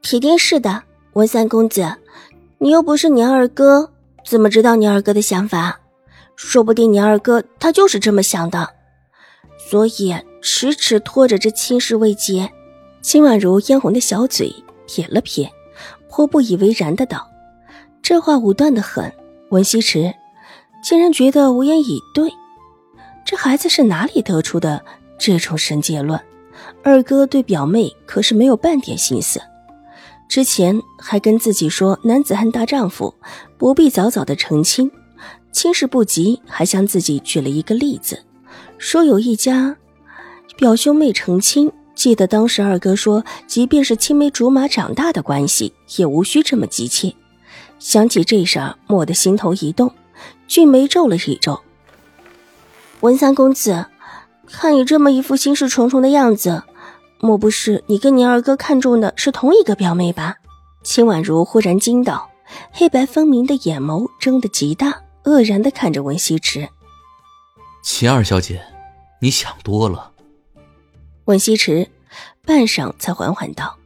铁定是的，文三公子，你又不是你二哥，怎么知道你二哥的想法？说不定你二哥他就是这么想的，所以迟迟拖着这亲事未结。秦婉如嫣红的小嘴撇了撇，颇不以为然的道：“这话武断的很。”文西池竟然觉得无言以对，这孩子是哪里得出的这种神结论？二哥对表妹可是没有半点心思。之前还跟自己说，男子汉大丈夫不必早早的成亲，亲事不急，还向自己举了一个例子，说有一家表兄妹成亲。记得当时二哥说，即便是青梅竹马长大的关系，也无需这么急切。想起这事儿，蓦地心头一动，俊眉皱了一皱。文三公子，看你这么一副心事重重的样子。莫不是你跟你二哥看中的是同一个表妹吧？秦婉如忽然惊道，黑白分明的眼眸睁得极大，愕然的看着文西池。秦二小姐，你想多了。文西池半晌才缓缓道：“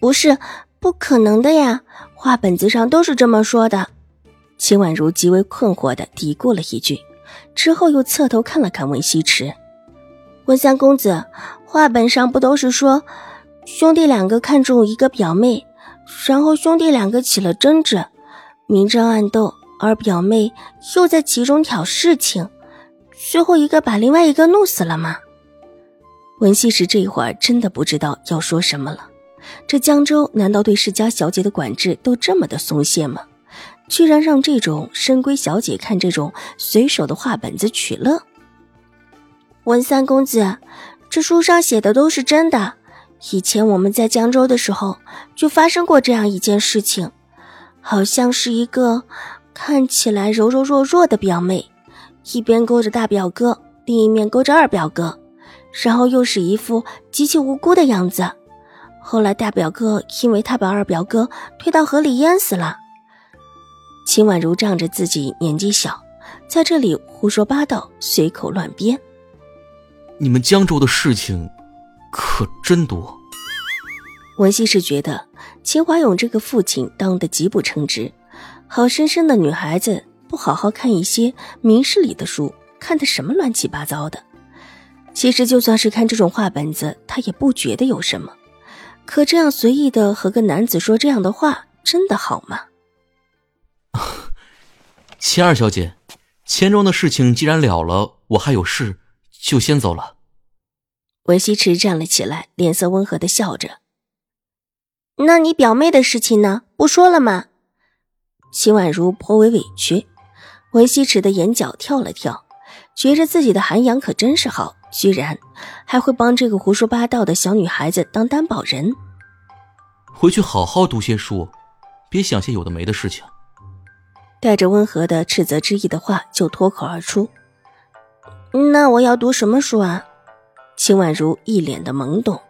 不是，不可能的呀，话本子上都是这么说的。”秦婉如极为困惑的嘀咕了一句，之后又侧头看了看文西池。温三公子，画本上不都是说兄弟两个看中一个表妹，然后兄弟两个起了争执，明争暗斗，而表妹又在其中挑事情，最后一个把另外一个弄死了吗？文西石这会儿真的不知道要说什么了。这江州难道对世家小姐的管制都这么的松懈吗？居然让这种深闺小姐看这种随手的画本子取乐？文三公子，这书上写的都是真的。以前我们在江州的时候，就发生过这样一件事情，好像是一个看起来柔柔弱弱的表妹，一边勾着大表哥，另一面勾着二表哥，然后又是一副极其无辜的样子。后来大表哥因为他把二表哥推到河里淹死了。秦婉如仗着自己年纪小，在这里胡说八道，随口乱编。你们江州的事情可真多。文熙是觉得秦华勇这个父亲当得极不称职，好生生的女孩子不好好看一些明事理的书，看的什么乱七八糟的。其实就算是看这种话本子，他也不觉得有什么。可这样随意的和个男子说这样的话，真的好吗？秦二小姐，钱庄的事情既然了了，我还有事。就先走了。文西池站了起来，脸色温和的笑着。那你表妹的事情呢？不说了吗？秦婉如颇为委屈。文西池的眼角跳了跳，觉着自己的涵养可真是好，居然还会帮这个胡说八道的小女孩子当担保人。回去好好读些书，别想些有的没的事情。带着温和的斥责之意的话就脱口而出。那我要读什么书啊？秦婉如一脸的懵懂。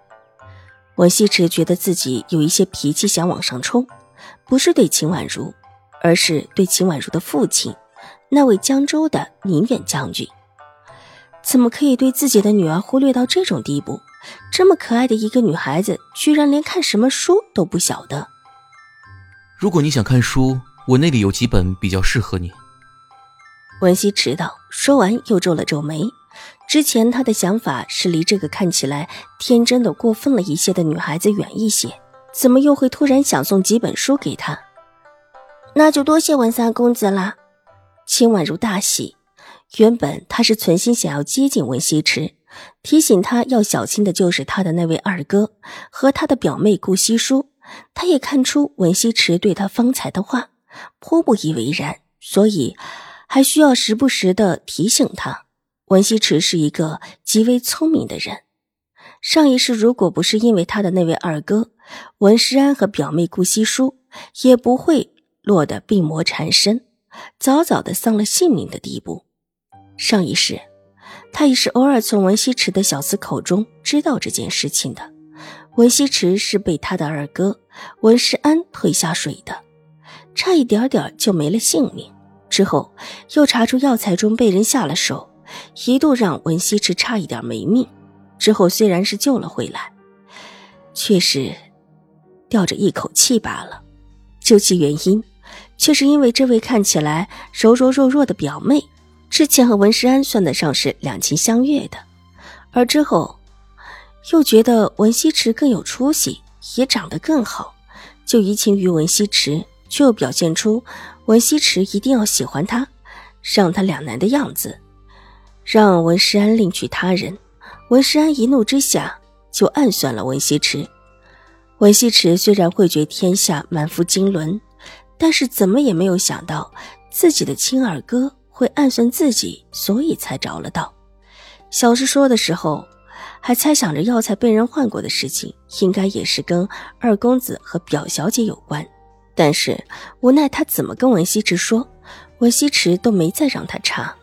文西池觉得自己有一些脾气想往上冲，不是对秦婉如，而是对秦婉如的父亲，那位江州的宁远将军，怎么可以对自己的女儿忽略到这种地步？这么可爱的一个女孩子，居然连看什么书都不晓得。如果你想看书，我那里有几本比较适合你。文熙迟道，说完又皱了皱眉。之前他的想法是离这个看起来天真的过分了一些的女孩子远一些，怎么又会突然想送几本书给她？那就多谢文三公子啦。秦婉如大喜，原本他是存心想要接近文西池，提醒他要小心的，就是他的那位二哥和他的表妹顾惜书。他也看出文西池对他方才的话颇不以为然，所以。还需要时不时的提醒他，文西池是一个极为聪明的人。上一世如果不是因为他的那位二哥文诗安和表妹顾惜书，也不会落得病魔缠身、早早的丧了性命的地步。上一世，他也是偶尔从文西池的小厮口中知道这件事情的。文西池是被他的二哥文诗安推下水的，差一点点就没了性命。之后又查出药材中被人下了手，一度让文西池差一点没命。之后虽然是救了回来，却是吊着一口气罢了。究其原因，却是因为这位看起来柔柔弱弱的表妹，之前和文诗安算得上是两情相悦的，而之后又觉得文西池更有出息，也长得更好，就移情于文西池，却又表现出文西池一定要喜欢他，让他两难的样子，让文诗安另娶他人。文诗安一怒之下就暗算了文西池。文西池虽然会觉天下满腹经纶，但是怎么也没有想到自己的亲二哥会暗算自己，所以才着了道。小时说的时候，还猜想着药材被人换过的事情，应该也是跟二公子和表小姐有关。但是无奈他怎么跟文西池说，文西池都没再让他查。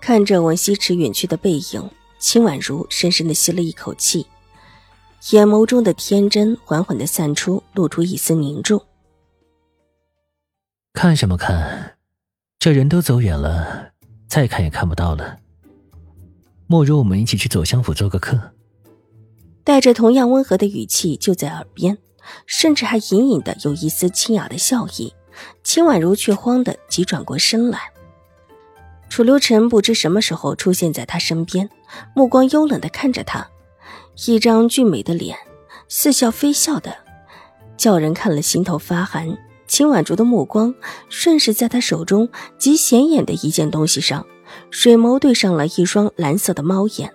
看着文西池远去的背影。秦婉如深深的吸了一口气，眼眸中的天真缓缓的散出，露出一丝凝重。看什么看？这人都走远了，再看也看不到了。莫如我们一起去左相府做个客。带着同样温和的语气就在耳边，甚至还隐隐的有一丝清雅的笑意。秦婉如却慌的急转过身来。楚留臣不知什么时候出现在他身边，目光幽冷的看着他，一张俊美的脸，似笑非笑的，叫人看了心头发寒。秦婉竹的目光顺势在他手中极显眼的一件东西上，水眸对上了一双蓝色的猫眼，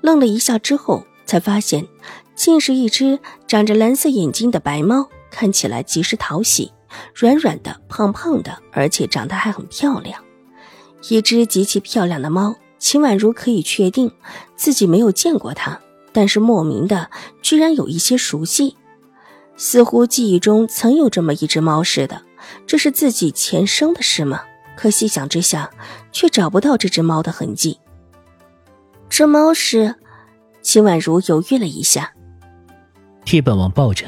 愣了一下之后，才发现，竟是一只长着蓝色眼睛的白猫，看起来极是讨喜，软软的，胖胖的，而且长得还很漂亮。一只极其漂亮的猫，秦婉如可以确定自己没有见过它，但是莫名的居然有一些熟悉，似乎记忆中曾有这么一只猫似的。这是自己前生的事吗？可细想之下，却找不到这只猫的痕迹。这猫是？秦婉如犹豫了一下，替本王抱着。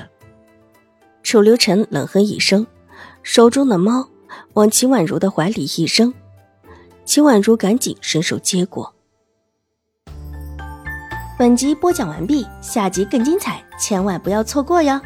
楚留臣冷哼一声，手中的猫往秦婉如的怀里一扔。秦婉如赶紧伸手接过。本集播讲完毕，下集更精彩，千万不要错过哟。